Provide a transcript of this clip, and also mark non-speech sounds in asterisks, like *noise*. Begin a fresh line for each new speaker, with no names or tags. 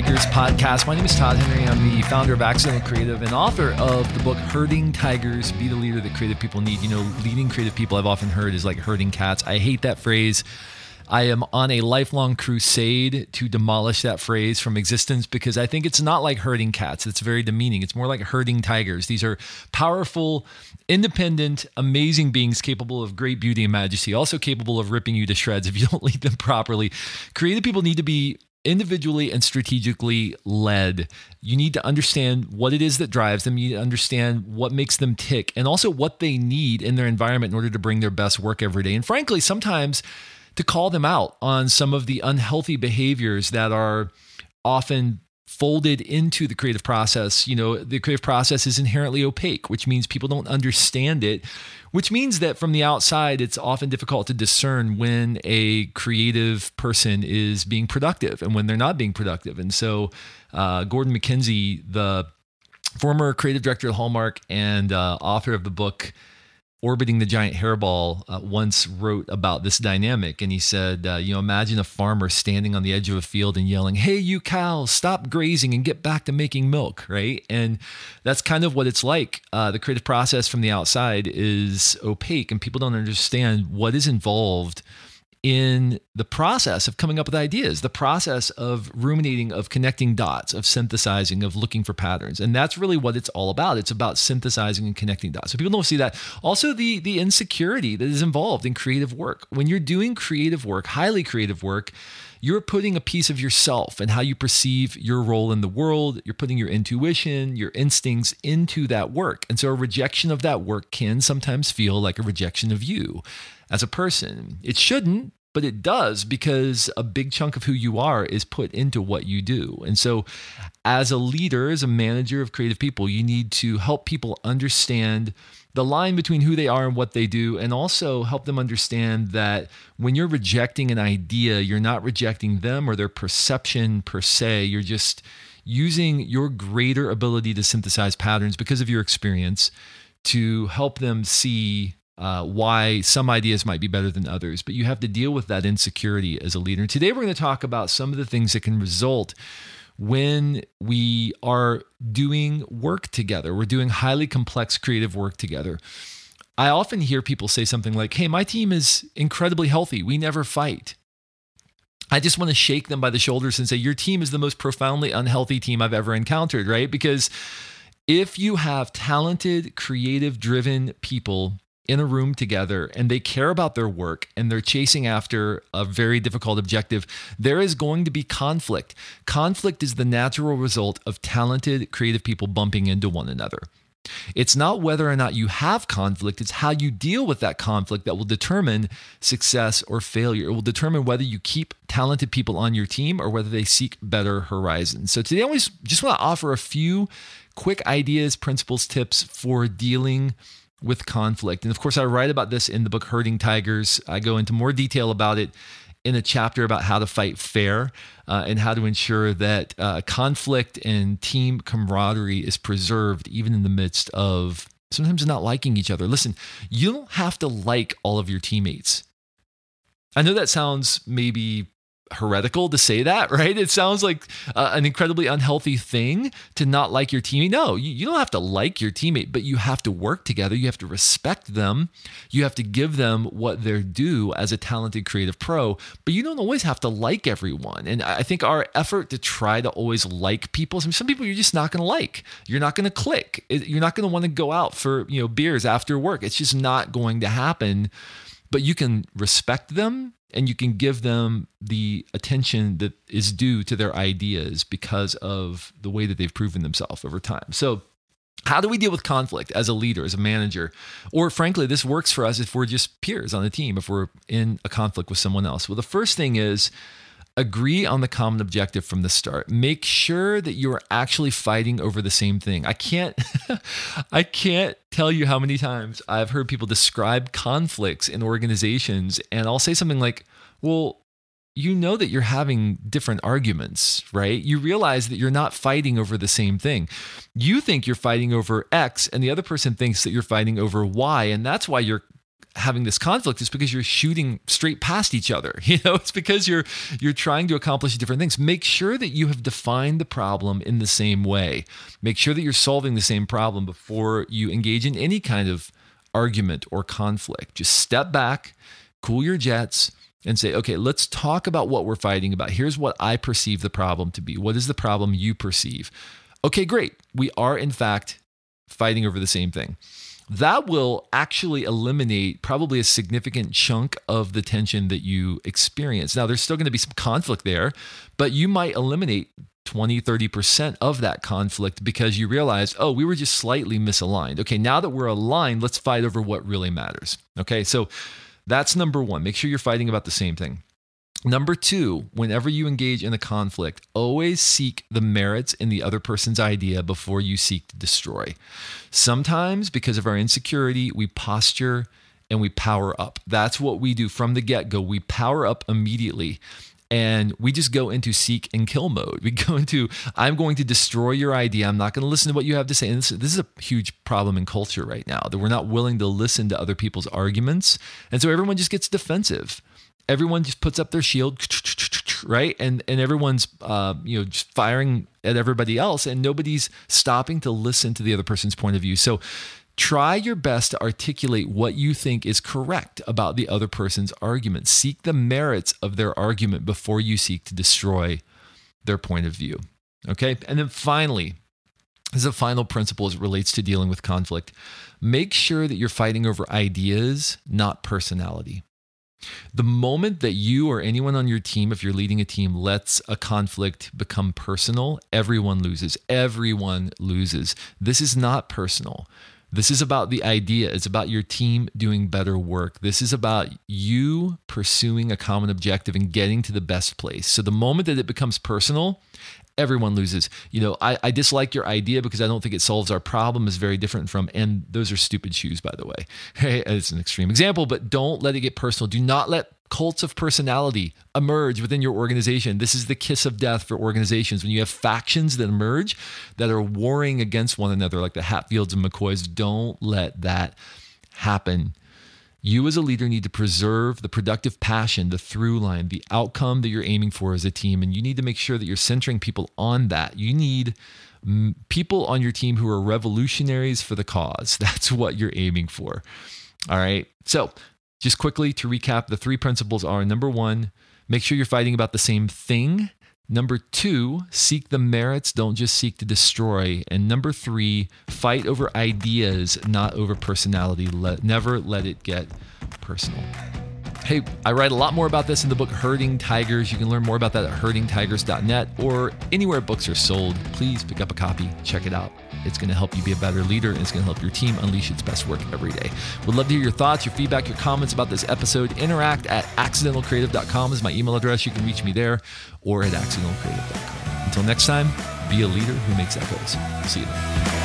Tigers podcast. My name is Todd Henry. I'm the founder of Accidental Creative and author of the book Herding Tigers Be the Leader That Creative People Need. You know, leading creative people I've often heard is like herding cats. I hate that phrase. I am on a lifelong crusade to demolish that phrase from existence because I think it's not like herding cats. It's very demeaning. It's more like herding tigers. These are powerful, independent, amazing beings capable of great beauty and majesty, also capable of ripping you to shreds if you *laughs* don't lead them properly. Creative people need to be individually and strategically led. You need to understand what it is that drives them. You need to understand what makes them tick and also what they need in their environment in order to bring their best work every day. And frankly, sometimes to call them out on some of the unhealthy behaviors that are often folded into the creative process. You know, the creative process is inherently opaque, which means people don't understand it, which means that from the outside, it's often difficult to discern when a creative person is being productive and when they're not being productive. And so, uh, Gordon MacKenzie, the former creative director of Hallmark and uh, author of the book orbiting the giant hairball uh, once wrote about this dynamic. And he said uh, you know imagine a farmer standing on the edge of a field and yelling hey you cows stop grazing and get back to making milk right? And that's kind of what it's like. Uh, the creative process from the outside is opaque and people don't understand what is involved in the process of coming up with ideas, the process of ruminating, of connecting dots, of synthesizing, of looking for patterns. And that's really what it's all about. It's about synthesizing and connecting dots. So people don't see that. Also, the, the insecurity that is involved in creative work. When you're doing creative work, highly creative work, you're putting a piece of yourself and how you perceive your role in the world. You're putting your intuition, your instincts into that work. And so a rejection of that work can sometimes feel like a rejection of you as a person. It shouldn't, but it does because a big chunk of who you are is put into what you do. And so, as a leader, as a manager of creative people, you need to help people understand the line between who they are and what they do, and also help them understand that when you're rejecting an idea, you're not rejecting them or their perception per se. You're just using your greater ability to synthesize patterns because of your experience to help them see uh, why some ideas might be better than others, but you have to deal with that insecurity as a leader. And today we're going to talk about some of the things that can result when we are doing work together. We're doing highly complex creative work together. I often hear people say something like, Hey, my team is incredibly healthy. We never fight. I just want to shake them by the shoulders and say, Your team is the most profoundly unhealthy team I've ever encountered, right? Because if you have talented, creative, driven people in a room together and they care about their work and they're chasing after a very difficult objective, there is going to be conflict. Conflict is the natural result of talented, creative people bumping into one another. It's not whether or not you have conflict, it's how you deal with that conflict that will determine success or failure. It will determine whether you keep talented people on your team or whether they seek better horizons. So today I just want to offer a few quick ideas, principles, tips for dealing with conflict. And of course, I write about this in the book Herding Tigers. I go into more detail about it in a chapter about how to fight fair uh, and how to ensure that uh, conflict and team camaraderie is preserved even in the midst of sometimes not liking each other. Listen, you don't have to like all of your teammates. I know that sounds maybe heretical to say that, *laughs* right? It sounds like uh, an incredibly unhealthy thing to not like your teammate. No, you, you, don't have to like your teammate, but you have to work together. You have to respect them. You have to give them what they're due as a talented creative pro, but you don't always have to like everyone. And I think our effort to try to always like people, some people you're just not going to like. You're not going to click. You're not going to want to go out for, you know, beers after work. It's just not going to happen. But you can respect them and you can give them the attention that is due to their ideas because of the way that they've proven themselves over time. So, how do we deal with conflict as a leader, as a manager? Or frankly, this works for us if we're just peers on the team, if we're in a conflict with someone else. Well, the first thing is agree on the common objective from the start make sure that you're actually fighting over the same thing i can't *laughs* i can't tell you how many times i've heard people describe conflicts in organizations and i'll say something like well you know that you're having different arguments, right? You realize that you're not fighting over the same thing. You think you're fighting over X, and the other person thinks that you're fighting over Y. And that's why you're having this conflict is because you're shooting straight past each other. *laughs* You know, it's because you're you're trying to accomplish different things. Make sure that you have defined the problem in the same way. Make sure that you're solving the same problem before you engage in any kind of argument or conflict. Just step back, cool your jets, and say, okay, let's talk about what we're fighting about. Here's what I perceive the problem to be. What is the problem you perceive? Okay, great. We are, in fact, fighting over the same thing. That will actually eliminate probably a significant chunk of the tension that you experience. Now, there's still going to be some conflict there, but you might eliminate 20, 30% of that conflict because you realize, oh, we were just slightly misaligned. Okay, now that we're aligned, let's fight over what really matters. Okay, so that's number one. Make sure you're fighting about the same thing. Number two, whenever you engage in a conflict, always seek the merits in the other person's idea before you seek to destroy. Sometimes, because of our insecurity, we posture and we power up. That's what we do from the get go. We power up immediately and we just go into seek and kill mode. *laughs* We go into, I'm going to destroy your idea. I'm not going to listen to what you have to say. And this, this, is a huge problem in culture right now that we're not willing to listen to other people's arguments. And so everyone just gets defensive everyone just puts up their shield right? And and everyone's uh, you know just firing at everybody else and nobody's stopping to listen to the other person's point of view. So try your best to articulate what you think is correct about the other person's argument. Seek the merits of their argument before you seek to destroy their point of view okay? And then finally as a final principle as it relates to dealing with conflict make sure that you're fighting over ideas not personality the moment that you or anyone on your team, if you're leading a team, lets a conflict become personal, everyone loses. Everyone loses. This is not personal. This is about the idea. It's about your team doing better work. This is about you pursuing a common objective and getting to the best place. So the moment that it becomes personal, everyone loses. You know, I, I dislike your idea because I don't think it solves our problem is very different from, and those are stupid shoes, by the way. Hey, *laughs* it's an extreme example, but don't let it get personal. Do not let cults of personality emerge within your organization. This is the kiss of death for organizations. When you have factions that emerge that are warring against one another, like the Hatfields and McCoys, don't let that happen. You, as a leader, need to preserve the productive passion, the through line, the outcome that you're aiming for as a team. And you need to make sure that you're centering people on that. You need people on your team who are revolutionaries for the cause. *laughs* That's what you're aiming for. All right. So, just quickly to recap, the three principles are number one, make sure you're fighting about the same thing. Number two, seek the merits, don't just seek to destroy. And number three, fight over ideas, not over personality. Let, never let it get personal. Hey, I write a lot more about this in the book Herding Tigers. You can learn more about that at herdingtigers.net or anywhere books are sold. Please pick up a copy, check it out. It's going to help you be a better leader and it's going to help your team unleash its best work every day. Would love to hear your thoughts, your feedback, your comments about this episode. Interact at accidentalcreative.com is my email address. You can reach me there or at accidentalcreative.com. Until next time, be a leader who makes echoes. See you then.